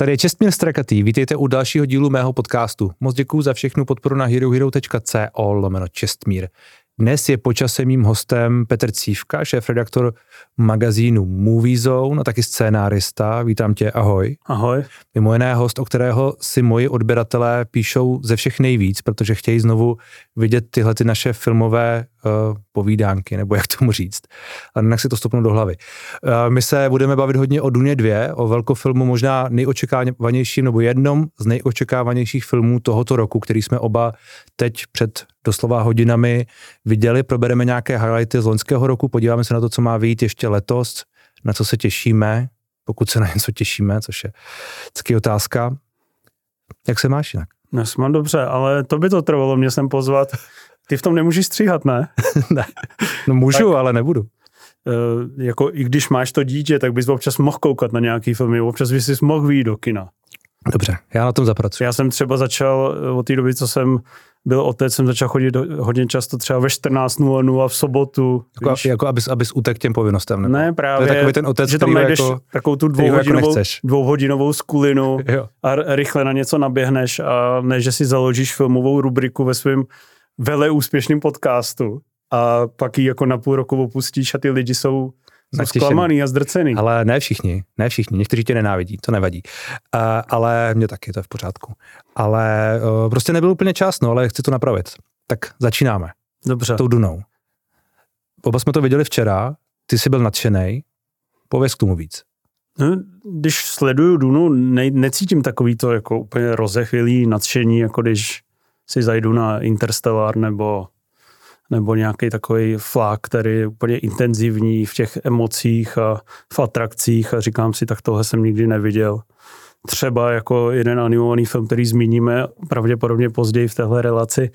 Tady je Čestmír Strakatý, vítejte u dalšího dílu mého podcastu. Moc děkuji za všechnu podporu na herohero.co lomeno Čestmír. Dnes je počasem mým hostem Petr Cívka, šéf-redaktor magazínu Movie Zone a taky scénárista. Vítám tě, ahoj. Ahoj. Mimo jiné host, o kterého si moji odběratelé píšou ze všech nejvíc, protože chtějí znovu vidět tyhle ty naše filmové uh, povídánky, nebo jak tomu říct. A jinak si to stopnu do hlavy. Uh, my se budeme bavit hodně o Duně 2, o velkofilmu možná nejočekávanějším, nebo jednom z nejočekávanějších filmů tohoto roku, který jsme oba teď před doslova hodinami viděli. Probereme nějaké highlighty z loňského roku, podíváme se na to, co má vyjít ještě letos, na co se těšíme, pokud se na něco těšíme, což je vždycky otázka. Jak se máš jinak? Dnes mám dobře, ale to by to trvalo mě sem pozvat. Ty v tom nemůžeš stříhat, ne? ne. No můžu, tak, ale nebudu. Uh, jako i když máš to dítě, tak bys občas mohl koukat na nějaký filmy, občas bys si mohl výjít do kina. Dobře, já na tom zapracuji. Já jsem třeba začal eh, od té doby, co jsem byl otec, jsem začal chodit hodně často třeba ve 14.00 v sobotu. Jako, víš? jako abys, abys utek těm povinnostem. Nebo? Ne, právě. To je takový ten otec, že tam najdeš jako, takovou tu dvouhodinovou, jako dvouhodinovou skulinu a rychle na něco naběhneš a ne, že si založíš filmovou rubriku ve svém vele úspěšným podcastu a pak ji jako na půl roku opustíš a ty lidi jsou jsou zklamaný a zdrcený. Ale ne všichni, ne všichni. Někteří tě nenávidí, to nevadí. Uh, ale mě taky, to je v pořádku. Ale uh, prostě nebyl úplně čas, no, ale chci to napravit. Tak začínáme. Dobře. Tou Dunou. Oba jsme to viděli včera, ty jsi byl nadšený. Pověz k tomu víc. No, když sleduju Dunu, ne, necítím takový to jako úplně rozechvělý nadšení, jako když si zajdu na Interstellar nebo nebo nějaký takový flák, který je úplně intenzivní v těch emocích a v atrakcích a říkám si, tak tohle jsem nikdy neviděl. Třeba jako jeden animovaný film, který zmíníme pravděpodobně později v téhle relaci,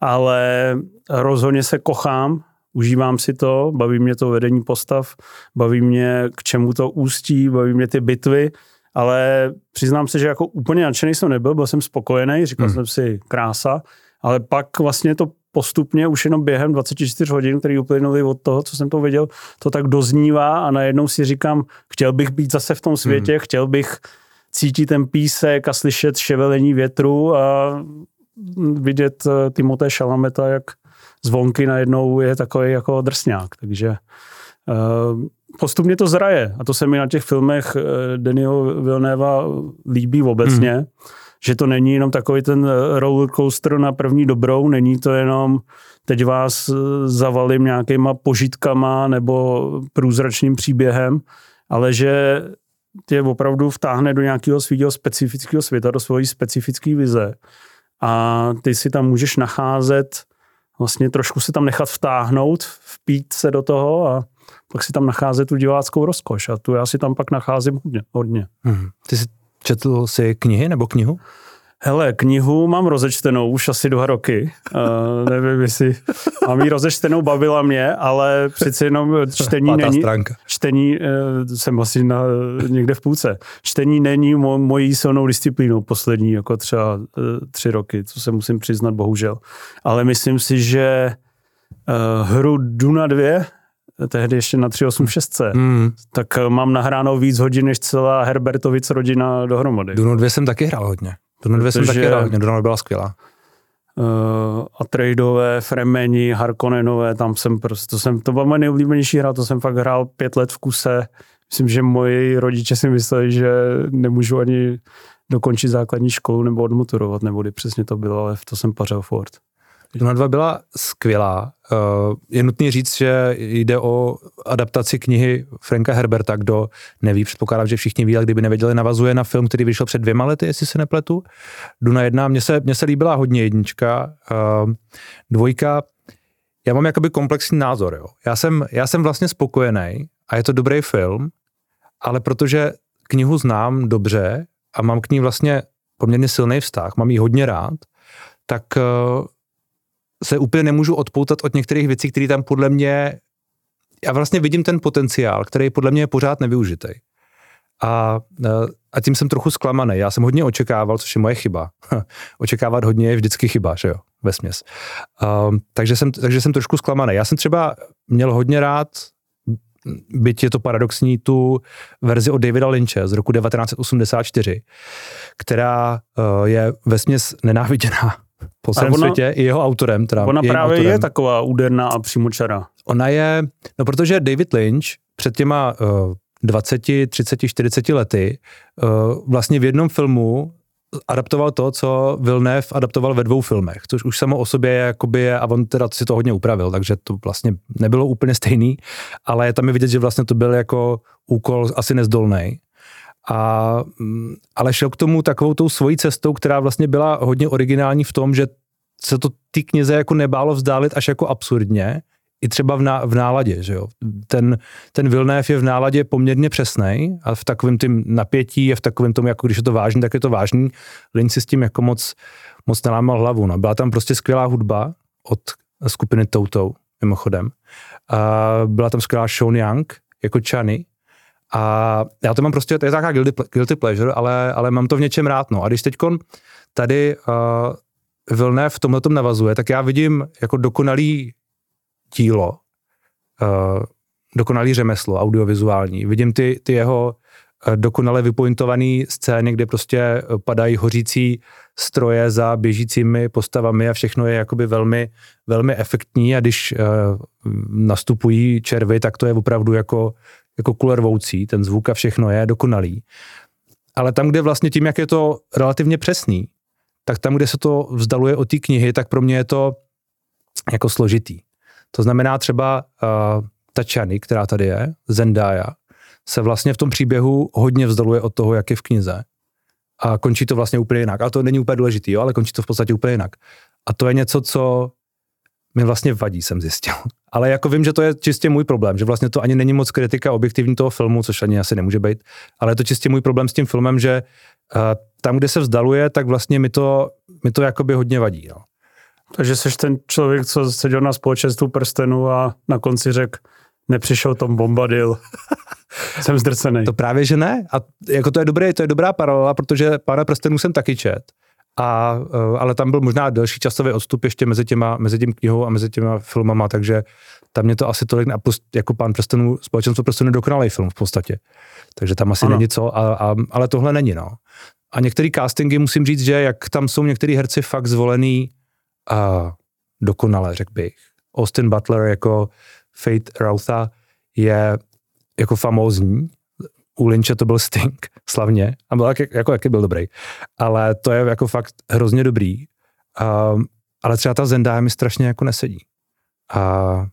ale rozhodně se kochám, užívám si to, baví mě to vedení postav, baví mě k čemu to ústí, baví mě ty bitvy, ale přiznám se, že jako úplně nadšený jsem nebyl, byl jsem spokojený, říkal hmm. jsem si krása, ale pak vlastně to postupně už jenom během 24 hodin, který uplynuly od toho, co jsem to viděl, to tak doznívá a najednou si říkám, chtěl bych být zase v tom světě, hmm. chtěl bych cítit ten písek a slyšet ševelení větru a vidět eh, Timoté Šalameta, jak zvonky najednou je takový jako drsňák. Takže uh, postupně to zraje a to se mi na těch filmech uh, Daniel Villeneuve líbí obecně. Hmm že to není jenom takový ten eh, roller coaster na první dobrou, není to jenom teď vás eh, zavalím nějakýma požitkama nebo průzračným příběhem, ale že tě opravdu vtáhne do nějakého svého specifického světa, do svojí specifické vize. A ty si tam můžeš nacházet, vlastně trošku se tam nechat vtáhnout, vpít se do toho a pak si tam nacházet tu diváckou rozkoš. A tu já si tam pak nacházím hodně. hodně. Hmm. Ty jsi Četl jsi knihy nebo knihu? Hele, knihu mám rozečtenou už asi dva roky. Uh, nevím, jestli mám ji rozečtenou, bavila mě, ale přeci jenom čtení Pátá není... Stránka. Čtení, uh, jsem asi na, někde v půlce. Čtení není mo, mojí silnou disciplínou poslední, jako třeba uh, tři roky, co se musím přiznat, bohužel. Ale myslím si, že uh, hru Duna 2 tehdy ještě na 386, mm. tak eh, mám nahráno víc hodin než celá Herbertovic rodina dohromady. Dunu 2 jsem taky hrál hodně. Dunu 2 jsem taky hrál hodně, Dunu byla skvělá. Uh, a tradeové, Fremeni, Harkonnenové, tam jsem prostě, to, jsem, to byla moje nejoblíbenější hra, to jsem fakt hrál pět let v kuse. Myslím, že moji rodiče si mysleli, že nemůžu ani dokončit základní školu nebo odmotorovat, nebo kdy přesně to bylo, ale v to jsem pařel fort. Duna 2 byla skvělá. Eh, je nutný říct, že jde o adaptaci knihy Franka Herberta, kdo neví, předpokládám, že všichni ví, ale kdyby nevěděli, navazuje na film, který vyšel před dvěma lety, jestli se nepletu. Duna 1, mně se, mně se líbila hodně jednička. Eh, dvojka, já mám jakoby komplexní názor. Jo. Já, jsem, já jsem vlastně spokojený a je to dobrý film, ale protože knihu znám dobře a mám k ní vlastně poměrně silný vztah, mám ji hodně rád, tak eh, se úplně nemůžu odpoutat od některých věcí, které tam podle mě, já vlastně vidím ten potenciál, který podle mě je pořád nevyužitý. A, a tím jsem trochu zklamaný. Já jsem hodně očekával, což je moje chyba. Očekávat hodně je vždycky chyba, že jo, ve směs. Um, takže, jsem, takže jsem trošku zklamaný. Já jsem třeba měl hodně rád byť je to paradoxní, tu verzi od Davida Lynche z roku 1984, která uh, je vesměs nenáviděná po celém ona, světě i jeho autorem. Teda ona právě autorem. je taková úderná a přímočara. Ona je, no protože David Lynch před těma uh, 20, 30, 40 lety uh, vlastně v jednom filmu adaptoval to, co Villeneuve adaptoval ve dvou filmech, což už samo o sobě je, jakoby je, a on teda si to hodně upravil, takže to vlastně nebylo úplně stejný, ale tam je vidět, že vlastně to byl jako úkol asi nezdolný. A, mm, ale šel k tomu takovou tou svojí cestou, která vlastně byla hodně originální v tom, že se to ty knize jako nebálo vzdálit až jako absurdně, i třeba v, ná, v náladě, že jo. Ten, ten Vilnév je v náladě poměrně přesný a v takovém tím napětí je v takovém tom, jako když je to vážný, tak je to vážný. Lynch si s tím jako moc, moc nelámal hlavu. No. Byla tam prostě skvělá hudba od skupiny Toutou, mimochodem. A byla tam skvělá Sean Young, jako Chany. A já to mám prostě, to je taková guilty, guilty pleasure, ale, ale mám to v něčem rád. No. A když teď tady uh, Vilnév v tomhle navazuje, tak já vidím jako dokonalý dílo, uh, dokonalý řemeslo audiovizuální. Vidím ty, ty jeho uh, dokonale vypointované scény, kde prostě eh, padají hořící stroje za běžícími postavami a všechno je jakoby velmi, velmi efektní a když uh, nastupují červy, tak to je opravdu jako, jako kulervoucí, ten zvuk a všechno je dokonalý. Ale tam, kde vlastně tím, jak je to relativně přesný, tak tam, kde se to vzdaluje od té knihy, tak pro mě je to jako složitý. To znamená třeba uh, ta Chani, která tady je, Zendaya, se vlastně v tom příběhu hodně vzdaluje od toho, jak je v knize. A končí to vlastně úplně jinak. A to není úplně důležitý, jo, ale končí to v podstatě úplně jinak. A to je něco, co mi vlastně vadí, jsem zjistil. Ale jako vím, že to je čistě můj problém, že vlastně to ani není moc kritika objektivní toho filmu, což ani asi nemůže být, ale je to čistě můj problém s tím filmem, že uh, tam, kde se vzdaluje, tak vlastně mi to, mi to jakoby hodně vadí. No. Takže jsi ten člověk, co seděl na společenstvu prstenu a na konci řekl, nepřišel Tom Bombadil. jsem zdrcený. To právě, že ne. A jako to je, dobré, to je dobrá paralela, protože Pána prstenů jsem taky čet. A, eh, ale tam byl možná delší časový odstup ještě mezi, těma, mezi tím knihou a mezi těma filmama, takže tam mě to asi tolik, a plus jako pán prstenů, společenstvo prstenů dokonalý film v podstatě. Takže tam asi ano. není co, a, a, ale tohle není, no. A některé castingy musím říct, že jak tam jsou některý herci fakt zvolený a dokonale, řekl bych. Austin Butler jako Fate Routha je jako famózní, u Lynche to byl Sting, slavně, a byl jak, jako jaký byl dobrý, ale to je jako fakt hrozně dobrý, um, ale třeba ta Zendaya mi strašně jako nesedí. A,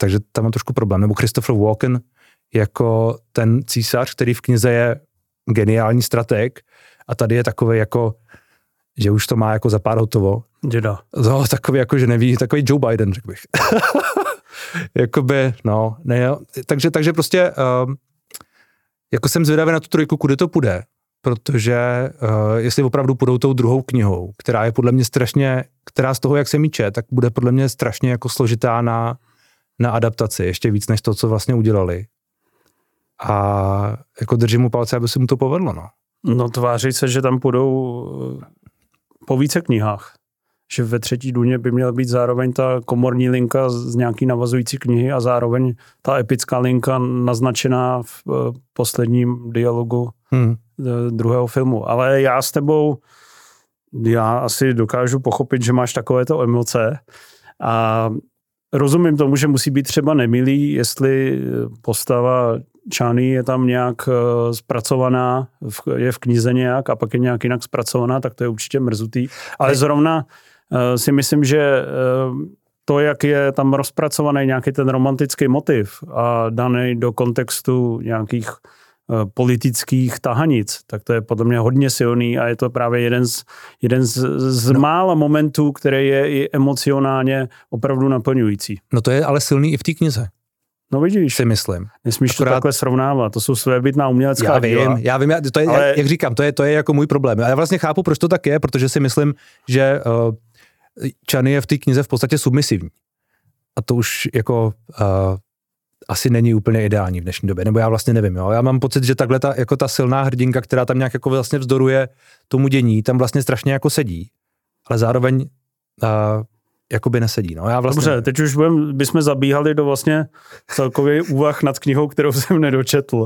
takže tam mám trošku problém. Nebo Christopher Walken jako ten císař, který v knize je geniální strateg a tady je takový jako že už to má jako za pár hotovo. Děda. No, takový jako, že neví, takový Joe Biden, řekl bych. Jakoby, no, ne. Takže, takže prostě, uh, jako jsem zvědavý na tu trojku, kudy to půjde, protože uh, jestli opravdu půjdou tou druhou knihou, která je podle mě strašně, která z toho, jak se míče, tak bude podle mě strašně jako složitá na, na adaptaci, ještě víc než to, co vlastně udělali. A jako držím mu palce, aby se mu to povedlo, no. No tváří se, že tam půjdou po více knihách. Že ve třetí důně by měla být zároveň ta komorní linka z nějaký navazující knihy a zároveň ta epická linka naznačená v eh, posledním dialogu hmm. Eh, druhého filmu. Ale já s tebou, já asi dokážu pochopit, že máš takovéto emoce a rozumím tomu, že musí být třeba nemilý, jestli postava Čány je tam nějak zpracovaná, je v knize nějak a pak je nějak jinak zpracovaná, tak to je určitě mrzutý. Ale zrovna si myslím, že uh, to, jak je tam rozpracovaný nějaký ten romantický motiv a daný do kontextu nějakých politických tahanic, tak to je podle mě hodně silný a je to právě jeden z, jeden z, z no. mála momentů, který je i emocionálně opravdu naplňující. No to je ale silný i v té knize. No vidíš. Si myslím. Nesmíš Akorát... to takhle srovnávat, to jsou svébytná umělecká Já vím, díla. já vím, já, to je, ale... jak, jak říkám, to je, to je jako můj problém. A já vlastně chápu, proč to tak je, protože si myslím, že uh, Chany je v té knize v podstatě submisivní. A to už jako uh, asi není úplně ideální v dnešní době, nebo já vlastně nevím. Jo? Já mám pocit, že takhle ta, jako ta silná hrdinka, která tam nějak jako vlastně vzdoruje tomu dění, tam vlastně strašně jako sedí. Ale zároveň uh, jakoby nesedí. No, já vlastně... Dobře, teď už budem, bychom zabíhali do vlastně celkově úvah nad knihou, kterou jsem nedočetl,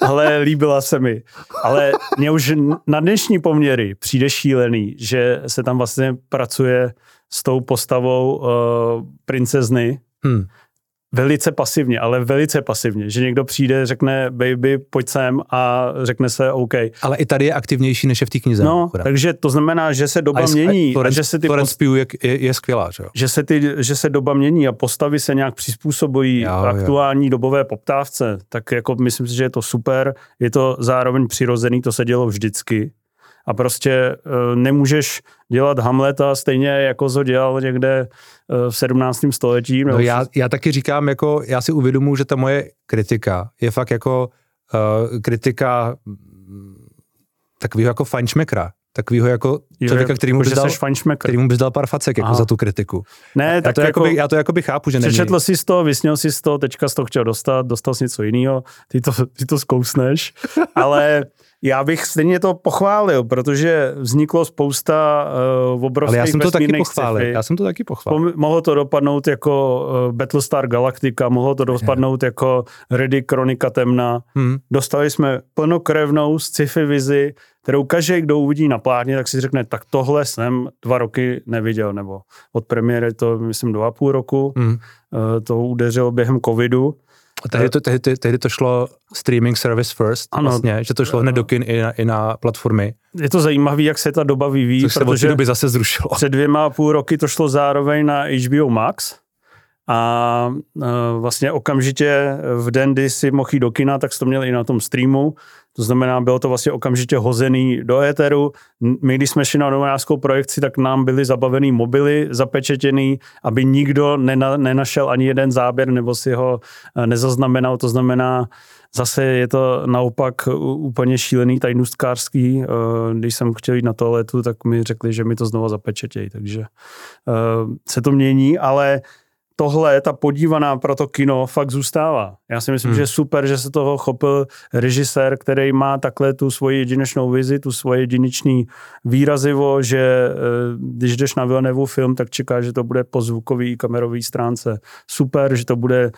ale líbila se mi. Ale mě už na dnešní poměry přijde šílený, že se tam vlastně pracuje s tou postavou uh, princezny, hmm velice pasivně, ale velice pasivně, že někdo přijde, řekne baby, pojď sem a řekne se OK. Ale i tady je aktivnější než je v té knize. No, chudá. takže to znamená, že se doba a mění. Florence, a že se ty Florence post... je, je, je skvělá, že? Že se, ty, že se doba mění a postavy se nějak přizpůsobují jo, aktuální jo. dobové poptávce, tak jako myslím si, že je to super, je to zároveň přirozený, to se dělo vždycky a prostě uh, nemůžeš dělat Hamleta stejně, jako to dělal někde uh, v 17. století. No já, já taky říkám, jako já si uvědomuji, že ta moje kritika je fakt jako uh, kritika takového jako fajnšmekra, takového jako člověka, který mu, bys dal, který mu bys dal pár facek jako za tu kritiku. Ne, já tak to jako, já to jakoby chápu, že není. Přečetl jsi to, vysněl jsi to, teďka jsi to chtěl dostat, dostal jsi něco jiného, ty to, ty to zkousneš, ale já bych stejně to pochválil, protože vzniklo spousta uh, obrovských Ale já jsem to taky pochválil. Já jsem to taky pochválil. Mohlo to dopadnout jako uh, Battlestar Galactica, mohlo to dopadnout jako Ready Kronika temna. Hmm. Dostali jsme plnokrevnou sci-fi vizi, kterou každý, kdo uvidí na plátně, tak si řekne, tak tohle jsem dva roky neviděl, nebo od premiéry to, myslím, dva a půl roku. Hmm. Uh, to udeřilo během covidu. A tehdy to, tehdy, tehdy to šlo streaming service first, ano, vlastně, že to šlo hned do kin i na, i na platformy. Je to zajímavé, jak se ta doba vyvíjí, Což protože se doby zase zrušilo. Před dvěma a půl roky to šlo zároveň na HBO Max a uh, vlastně okamžitě v den, kdy si mohl jít do kina, tak jsi to měl i na tom streamu to znamená, bylo to vlastně okamžitě hozený do éteru. My, když jsme šli na novinářskou projekci, tak nám byly zabavený mobily, zapečetěný, aby nikdo nena, nenašel ani jeden záběr nebo si ho eh, nezaznamenal. To znamená, zase je to naopak úplně šílený tajnůstkářský. Eh, když jsem chtěl jít na toaletu, tak mi řekli, že mi to znova zapečetějí. Takže eh, se to mění, ale tohle, ta podívaná pro to kino fakt zůstává. Já si myslím, hmm. že je super, že se toho chopil režisér, který má takhle tu svoji jedinečnou vizi, tu svoje jedinečný výrazivo, že eh, když jdeš na Villeneuve film, tak čeká, že to bude po zvukový kamerový stránce super, že to bude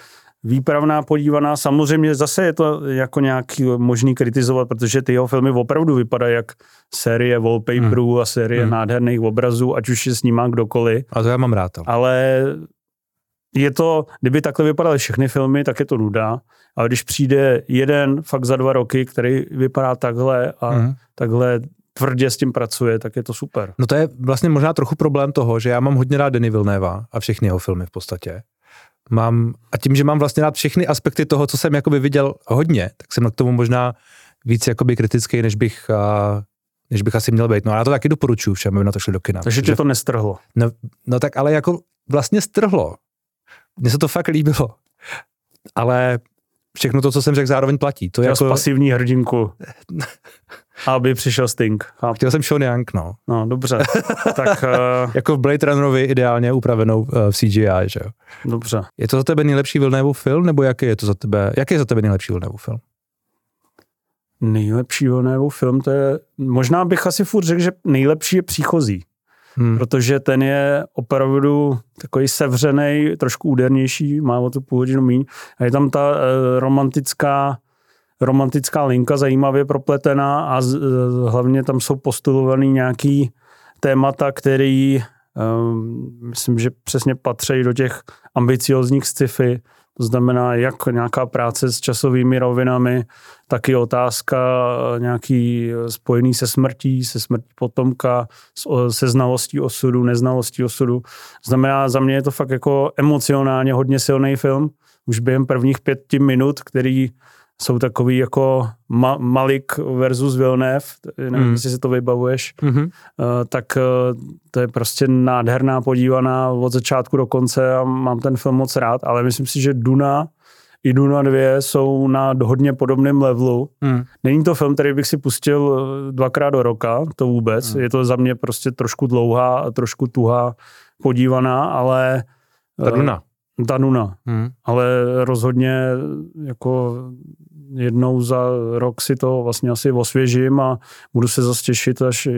výpravná podívaná. Samozřejmě zase je to jako nějaký možný kritizovat, protože ty jeho filmy opravdu vypadají jak série wallpaperů hmm. a série hmm. nádherných obrazů, ať už je s nima kdokoliv. A to já mám rád. Ale je to, kdyby takhle vypadaly všechny filmy, tak je to nuda, ale když přijde jeden fakt za dva roky, který vypadá takhle a mm. takhle tvrdě s tím pracuje, tak je to super. No to je vlastně možná trochu problém toho, že já mám hodně rád Denis Villeneuve a všechny jeho filmy v podstatě. Mám, a tím, že mám vlastně rád všechny aspekty toho, co jsem jakoby viděl hodně, tak jsem k tomu možná víc jakoby kritický, než bych, a, než bych asi měl být. No a já to taky doporučuji všem, aby na to šli do kina. Takže tě to nestrhlo. No, no tak ale jako vlastně strhlo. Mně se to fakt líbilo. Ale všechno to, co jsem řekl, zároveň platí. To je jako... pasivní hrdinku. aby přišel Sting. Chápu. Chtěl jsem Sean Young, no. No, dobře. tak, uh... jako v Blade Runnerovi ideálně upravenou uh, v CGI, že jo. Dobře. Je to za tebe nejlepší Villeneuve film, nebo jaký je to za tebe, jaký je za tebe nejlepší Villeneuve film? Nejlepší Villeneuve film, to je, možná bych asi furt řekl, že nejlepší je Příchozí hmm. protože ten je opravdu takový sevřený, trošku údernější, má o tu půl hodinu míň. A je tam ta uh, romantická romantická linka zajímavě propletená a z, uh, hlavně tam jsou postulovaný nějaký témata, který um, myslím, že přesně patří do těch ambiciozních sci-fi, to znamená, jak nějaká práce s časovými rovinami, tak i otázka eh, nějaký eh, spojený se smrtí, se smrtí potomka, se znalostí osudu, neznalostí osudu. Znamená, za mě je to fakt jako emocionálně hodně silný film. Už během prvních pěti minut, který jsou takový jako Ma- Malik versus Villeneuve, nevím, mm. jestli si to vybavuješ, mm-hmm. uh, tak uh, to je prostě nádherná podívaná od začátku do konce a mám ten film moc rád, ale myslím si, že Duna i Duna 2 jsou na hodně podobném levelu. Mm. Není to film, který bych si pustil eh, dvakrát do roka, to vůbec. Mm. Je to za mě prostě trošku dlouhá a trošku tuhá podívaná, ale... Ta Duna. Danuna, hmm. ale rozhodně jako jednou za rok si to vlastně asi osvěžím a budu se zase těšit, až,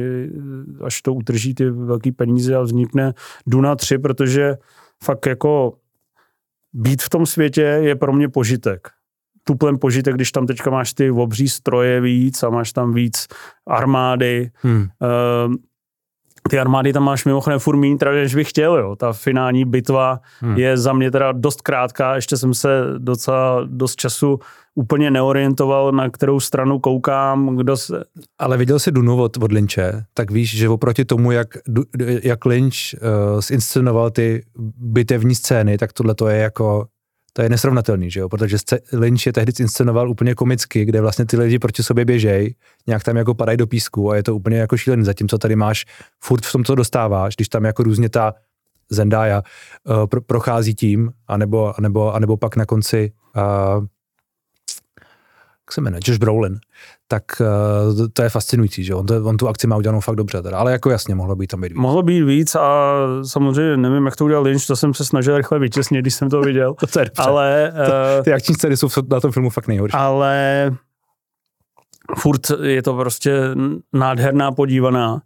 až to utrží ty velký peníze a vznikne Duna 3, protože fakt jako být v tom světě je pro mě požitek. Tuplem požitek, když tam teďka máš ty obří stroje víc a máš tam víc armády. Hmm. Uh, ty armády tam máš mimochodem furt méně než bych chtěl, jo. Ta finální bitva hmm. je za mě teda dost krátká, ještě jsem se docela dost času úplně neorientoval, na kterou stranu koukám, kdo se... Ale viděl jsi Dunu od, od Lynče, tak víš, že oproti tomu, jak, jak Lynch uh, zinscenoval ty bitevní scény, tak tohle to je jako to je nesrovnatelný, že jo? protože Lynch je tehdy inscenoval úplně komicky, kde vlastně ty lidi proti sobě běžej, nějak tam jako padají do písku a je to úplně jako šílený, zatímco tady máš furt v tom, co dostáváš, když tam jako různě ta Zendaya uh, pro, prochází tím, anebo, anebo, anebo pak na konci uh, jak se jmenuje, Josh Brolin, tak uh, to je fascinující, že on, to, on tu akci má udělanou fakt dobře, teda. ale jako jasně, mohlo být tam být víc. Mohlo být víc a samozřejmě nevím, jak to udělal Lynch, to jsem se snažil rychle vytěsnit, když jsem to viděl. to je dobře. Ale, uh, ty akční scény jsou na tom filmu fakt nejhorší. Ale furt je to prostě nádherná podívaná.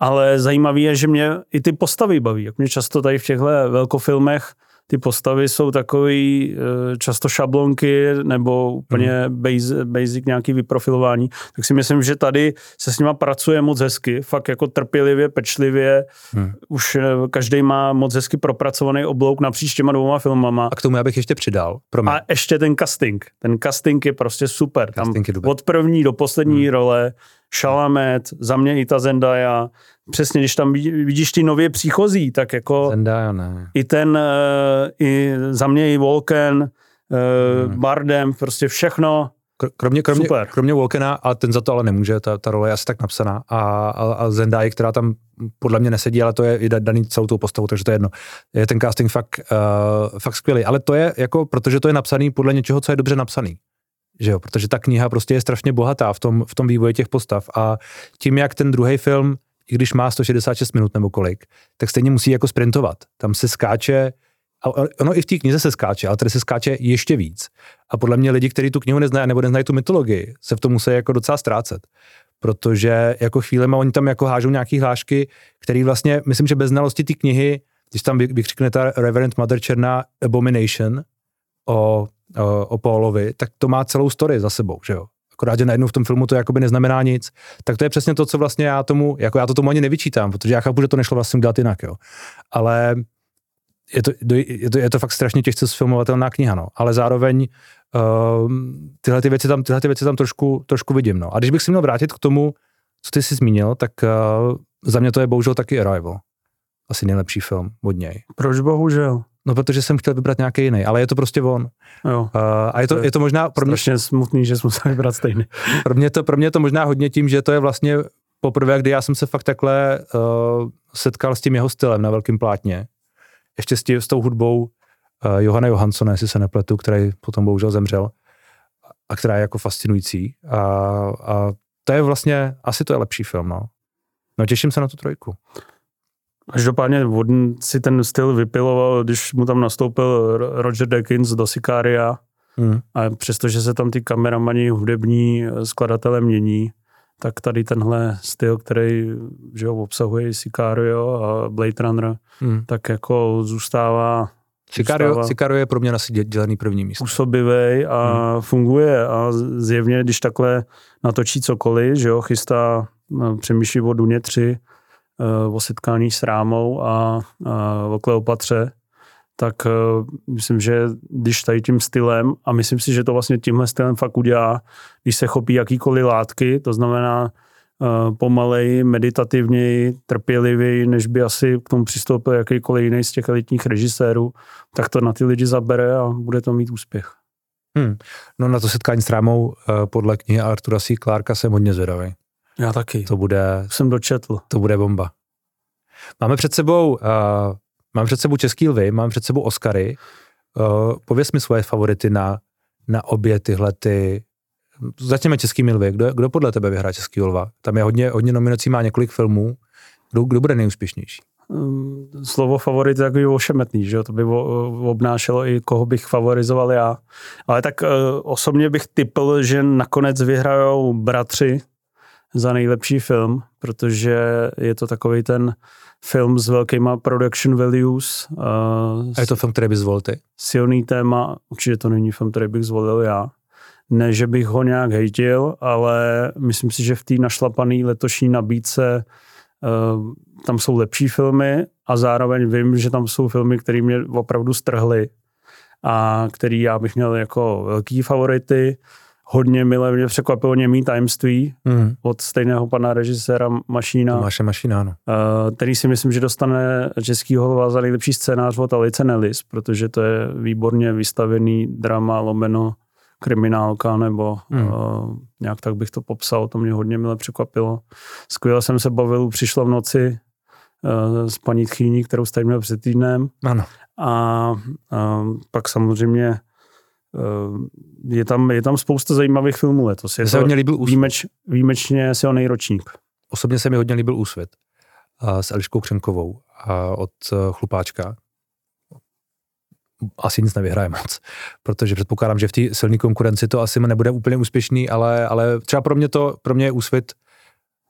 Ale zajímavé je, že mě i ty postavy baví. Jak mě často tady v těchto velkofilmech ty postavy jsou takový eh, často šablonky nebo úplně hmm. basic, basic nějaký vyprofilování, tak si myslím, že tady se s nima pracuje moc hezky, fakt jako trpělivě, pečlivě, hmm. už eh, každý má moc hezky propracovaný oblouk napříč těma dvouma filmama. A k tomu já bych ještě přidal. Promiň. A ještě ten casting. Ten casting je prostě super. Casting Tam je od první do poslední hmm. role Šalamet, za mě i ta Zendaya, přesně, když tam vidíš ty nově příchozí, tak jako Zendaya, ne. i ten, uh, i za mě i Volken, uh, hmm. Bardem, prostě všechno. Kromě, kromě, Super. kromě Volkena, ale ten za to ale nemůže, ta, ta role je asi tak napsaná. A, a, a Zendaya, která tam podle mě nesedí, ale to je i daný celou tou postavou, takže to je jedno. Je ten casting fakt, uh, fakt skvělý. Ale to je jako, protože to je napsaný podle něčeho, co je dobře napsaný že jo, protože ta kniha prostě je strašně bohatá v tom, v tom vývoji těch postav a tím, jak ten druhý film, i když má 166 minut nebo kolik, tak stejně musí jako sprintovat. Tam se skáče, a ono i v té knize se skáče, ale tady se skáče ještě víc. A podle mě lidi, kteří tu knihu neznají nebo neznají tu mytologii, se v tom musí jako docela ztrácet. Protože jako chvílema oni tam jako hážou nějaký hlášky, který vlastně, myslím, že bez znalosti té knihy, když tam vykřikne ta Reverend Mother Černá Abomination o o Paulovi, tak to má celou story za sebou, že jo. Akorát, že najednou v tom filmu to jakoby neznamená nic. Tak to je přesně to, co vlastně já tomu, jako já to tomu ani nevyčítám, protože já chápu, že to nešlo vlastně dělat jinak, jo. Ale je to, je to, je to fakt strašně těžce sfilmovatelná kniha, no. Ale zároveň uh, tyhle, ty věci tam, tyhle ty věci tam trošku, trošku vidím, no. A když bych si měl vrátit k tomu, co ty jsi zmínil, tak uh, za mě to je bohužel taky Arrival. Asi nejlepší film od něj. Proč bohužel? No, protože jsem chtěl vybrat nějaký jiný, ale je to prostě on. Jo. Uh, a je to, je to možná pro mě... Strašně smutný, že jsme museli vybrat stejný. pro, mě to, pro mě to možná hodně tím, že to je vlastně poprvé, kdy já jsem se fakt takhle uh, setkal s tím jeho stylem na velkém plátně. Ještě s, tí, s tou hudbou uh, Johana Johanssona, jestli se nepletu, který potom bohužel zemřel a která je jako fascinující. A, a to je vlastně, asi to je lepší film, no. No těším se na tu trojku. Každopádně Wooden si ten styl vypiloval, když mu tam nastoupil Roger Deakins do Sicaria. Hmm. A přestože se tam ty kameramani, hudební skladatelé mění, tak tady tenhle styl, který že ho obsahuje Sicario a Blade Runner, hmm. tak jako zůstává Sicario, Sicario je pro mě asi dělený první místo. Působivej a hmm. funguje a zjevně, když takhle natočí cokoliv, že jo, chystá, no, přemýšlí o Duně 3, Eh, o setkání s Rámou a, a o Kleopatře, tak uh, myslím, že když tady tím stylem, a myslím si, že to vlastně tímhle stylem fakt udělá, když se chopí jakýkoliv látky, to znamená uh, pomalej, meditativněji, trpělivěji, než by asi k tomu přistoupil jakýkoliv jiný z těch elitních režisérů, tak to na ty lidi zabere a bude to mít úspěch. Hmm. No na to setkání s Rámou podle knihy Artura C. Clarka jsem hodně zvědavý. Já taky. To bude... Jsem dočetl. To bude bomba. Máme před sebou, uh, máme před sebou Český lvy, máme před sebou Oscary. Uh, pověz mi svoje favority na, na obě tyhle ty Začněme Českými lvy. Kdo, kdo podle tebe vyhrá Český lva? Tam je hodně, hodně nominací, má několik filmů. Kdo, kdo bude nejúspěšnější? um, slovo favorit je takový ošemetný, že jo? to by obnášelo i koho bych favorizoval já. Ale tak uh, osobně bych typl, že nakonec vyhrajou bratři za nejlepší film, protože je to takový ten film s velkýma production values. Uh, A je to film, který by zvolil ty? Silný téma, určitě to není film, který bych zvolil já. Ne, že bych ho nějak hejtil, ale myslím si, že v té našlapané letošní nabídce uh, tam jsou lepší filmy a zároveň vím, že tam jsou filmy, které mě opravdu strhly a který já bych měl jako velký favority hodně milé mě překvapilo němý tajemství mm. od stejného pana režiséra Mašína. Tomáše Mašína, ano. Uh, který si myslím, že dostane český holva za nejlepší scénář od Alice Nellis, protože to je výborně vystavený drama lomeno kriminálka, nebo mm. uh, nějak tak bych to popsal, to mě hodně milé překvapilo. Skvěle jsem se bavil, přišla v noci uh, s paní Tchýní, kterou jste měl před týdnem. Ano. A uh, pak samozřejmě Eh, je tam, je tam spousta zajímavých filmů letos. Je se hodně líbil úsvit. Výjimeč, výjimečně silný ročník. Osobně se mi hodně líbil Úsvit a s Eliškou Křenkovou a od eh, Chlupáčka. Asi nic nevyhraje moc, protože předpokládám, že v té silné konkurenci to asi nebude úplně úspěšný, ale, ale třeba pro mě to, pro mě je Úsvit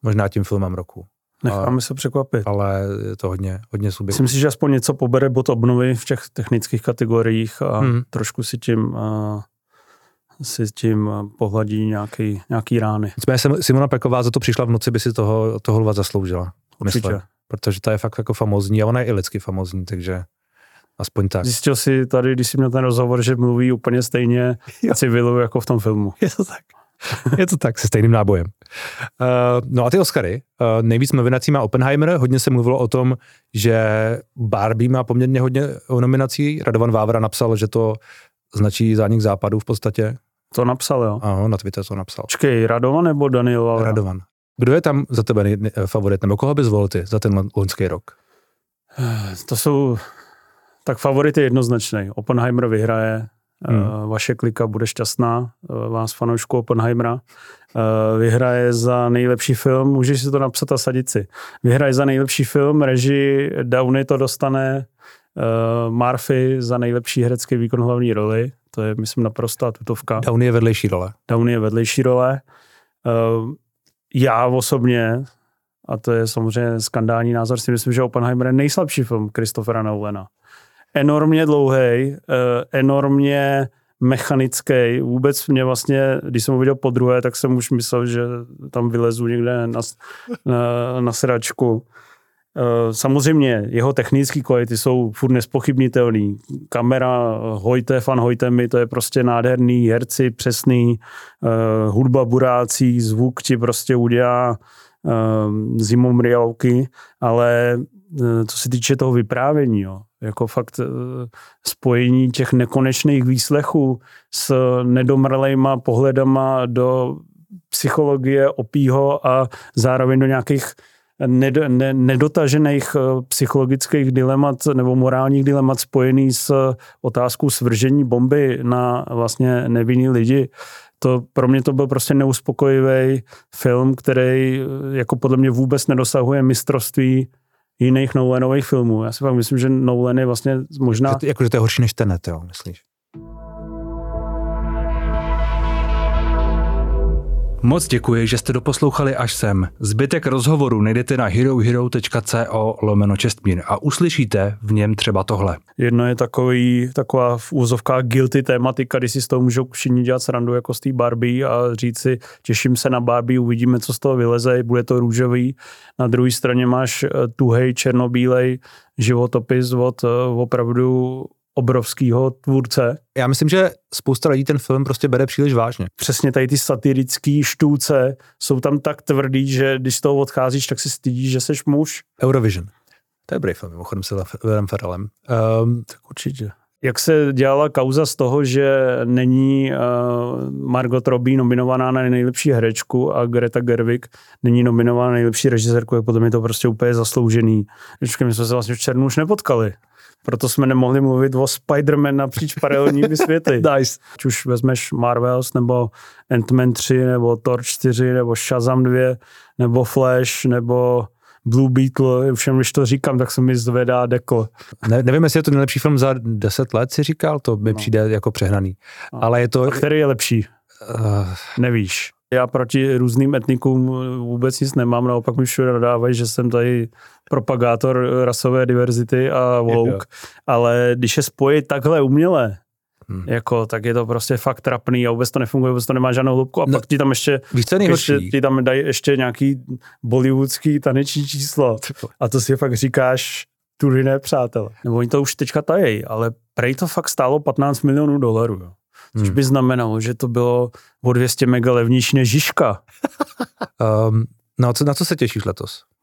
možná tím filmem roku. Necháme se překvapit. Ale je to hodně, hodně subjektivní. Myslím si, že aspoň něco pobere bod obnovy v těch technických kategoriích a hmm. trošku si tím, uh, si tím pohladí nějaký, nějaký rány. Nicméně Simona Peková za to přišla v noci, by si toho, toho lva zasloužila. Určitě. Protože ta je fakt jako famozní a ona je i lidsky famozní, takže aspoň tak. Zjistil si tady, když jsi měl ten rozhovor, že mluví úplně stejně civilu jako v tom filmu. Je to tak. Je to tak, se stejným nábojem. Uh, no a ty Oscary, uh, nejvíc nominací má Oppenheimer, hodně se mluvilo o tom, že Barbie má poměrně hodně nominací. Radovan Vávra napsal, že to značí zánik západu v podstatě. To napsal, jo? Ano, na Twitter to napsal. Čekej, Radovan nebo Daniel Vávra? Radovan. Kdo je tam za tebe favorit, nebo koho bys zvolil ty za ten loňský rok? To jsou tak favority jednoznačný. Oppenheimer vyhraje, Hmm. Eh, vaše klika bude šťastná, eh, vás fanoušku Oppenheimera. Eh, vyhraje za nejlepší film, můžeš si to napsat a sadit si. Vyhraje za nejlepší film, režii Downey to dostane, Murphy za nejlepší herecký výkon hlavní roli, to je, myslím, naprostá tutovka. Downey je vedlejší role. Downey je vedlejší role. Já osobně, a to je samozřejmě skandální názor, si myslím, že Oppenheimer je nejslabší film Christophera Nolana enormně dlouhý, eh, enormně mechanický. Vůbec mě vlastně, když jsem ho viděl po druhé, tak jsem už myslel, že tam vylezu někde na, na, na sračku. Eh, samozřejmě jeho technické kvality jsou furt nespochybnitelný. Kamera Hojte, fan Hojte mi, to je prostě nádherný, herci přesný, uh, hudba burácí, zvuk ti prostě udělá zimom riavky, ale uh, co se týče toho vyprávění, jo, jako fakt eh, spojení těch nekonečných výslechů s nedomrlejma pohledama do psychologie opího a zároveň do nějakých ned, ne, nedotažených eh, psychologických dilemat nebo morálních dilemat spojený s otázkou svržení bomby na vlastně nevinný lidi. To pro mě to byl prostě neuspokojivý film, který eh, jako podle mě vůbec nedosahuje mistrovství jiných Nolanových filmů. Já si fakt myslím, že Nolan je vlastně možná... Že, jako, že to je horší než Tenet, jo, myslíš? Moc děkuji, že jste doposlouchali až sem. Zbytek rozhovoru najdete na herohero.co lomeno čestmír a uslyšíte v něm třeba tohle. Jedno je takový, taková v úzovkách guilty tématika, kdy si z toho můžou všichni dělat srandu jako z té Barbie a říct si, těším se na Barbie, uvidíme, co z toho vyleze, bude to růžový. Na druhé straně máš eh, tuhej černobílej životopis od eh, opravdu obrovského tvůrce. Já myslím, že spousta lidí ten film prostě bere příliš vážně. Přesně tady ty satirické štůce jsou tam tak tvrdý, že když z toho odcházíš, tak si stydíš, že seš muž. Eurovision. To je dobrý film, mimochodem s Willem Ferrellem. Um, tak určitě. Jak se dělala kauza z toho, že není uh, Margot Robbie nominovaná na nejlepší herečku a Greta Gerwig není nominovaná na nejlepší režisérku, jak potom je to prostě úplně zasloužený. Vždycky my jsme se vlastně v černu už nepotkali. Proto jsme nemohli mluvit o Spider-Man napříč paralelními světy. nice. Ať už vezmeš Marvels, nebo Ant-Man 3, nebo Thor 4, nebo Shazam 2, nebo Flash, nebo Blue Beetle, všem, když to říkám, tak se mi zvedá deko. Ne, nevím, jestli je to nejlepší film za deset let, si říkal, to mi no. přijde jako přehnaný. No. Ale je to... A který je lepší? Uh... Nevíš. Já proti různým etnikům vůbec nic nemám, naopak mi všude nadávají, že jsem tady propagátor rasové diverzity a woke, ale když je spojit takhle uměle, Hmm. Jako, tak je to prostě fakt trapný a vůbec to nefunguje, vůbec to nemá žádnou hloubku a no, pak ti tam ještě, víš, co ještě ti tam dají ještě nějaký bollywoodský taneční číslo a to si fakt říkáš, turné přátelé. Nebo oni to už teďka tají, ale prej to fakt stálo 15 milionů dolarů. Jo. Což hmm. by znamenalo, že to bylo o 200 mega levnější než Žižka. um, no a co, na co se těšíš letos?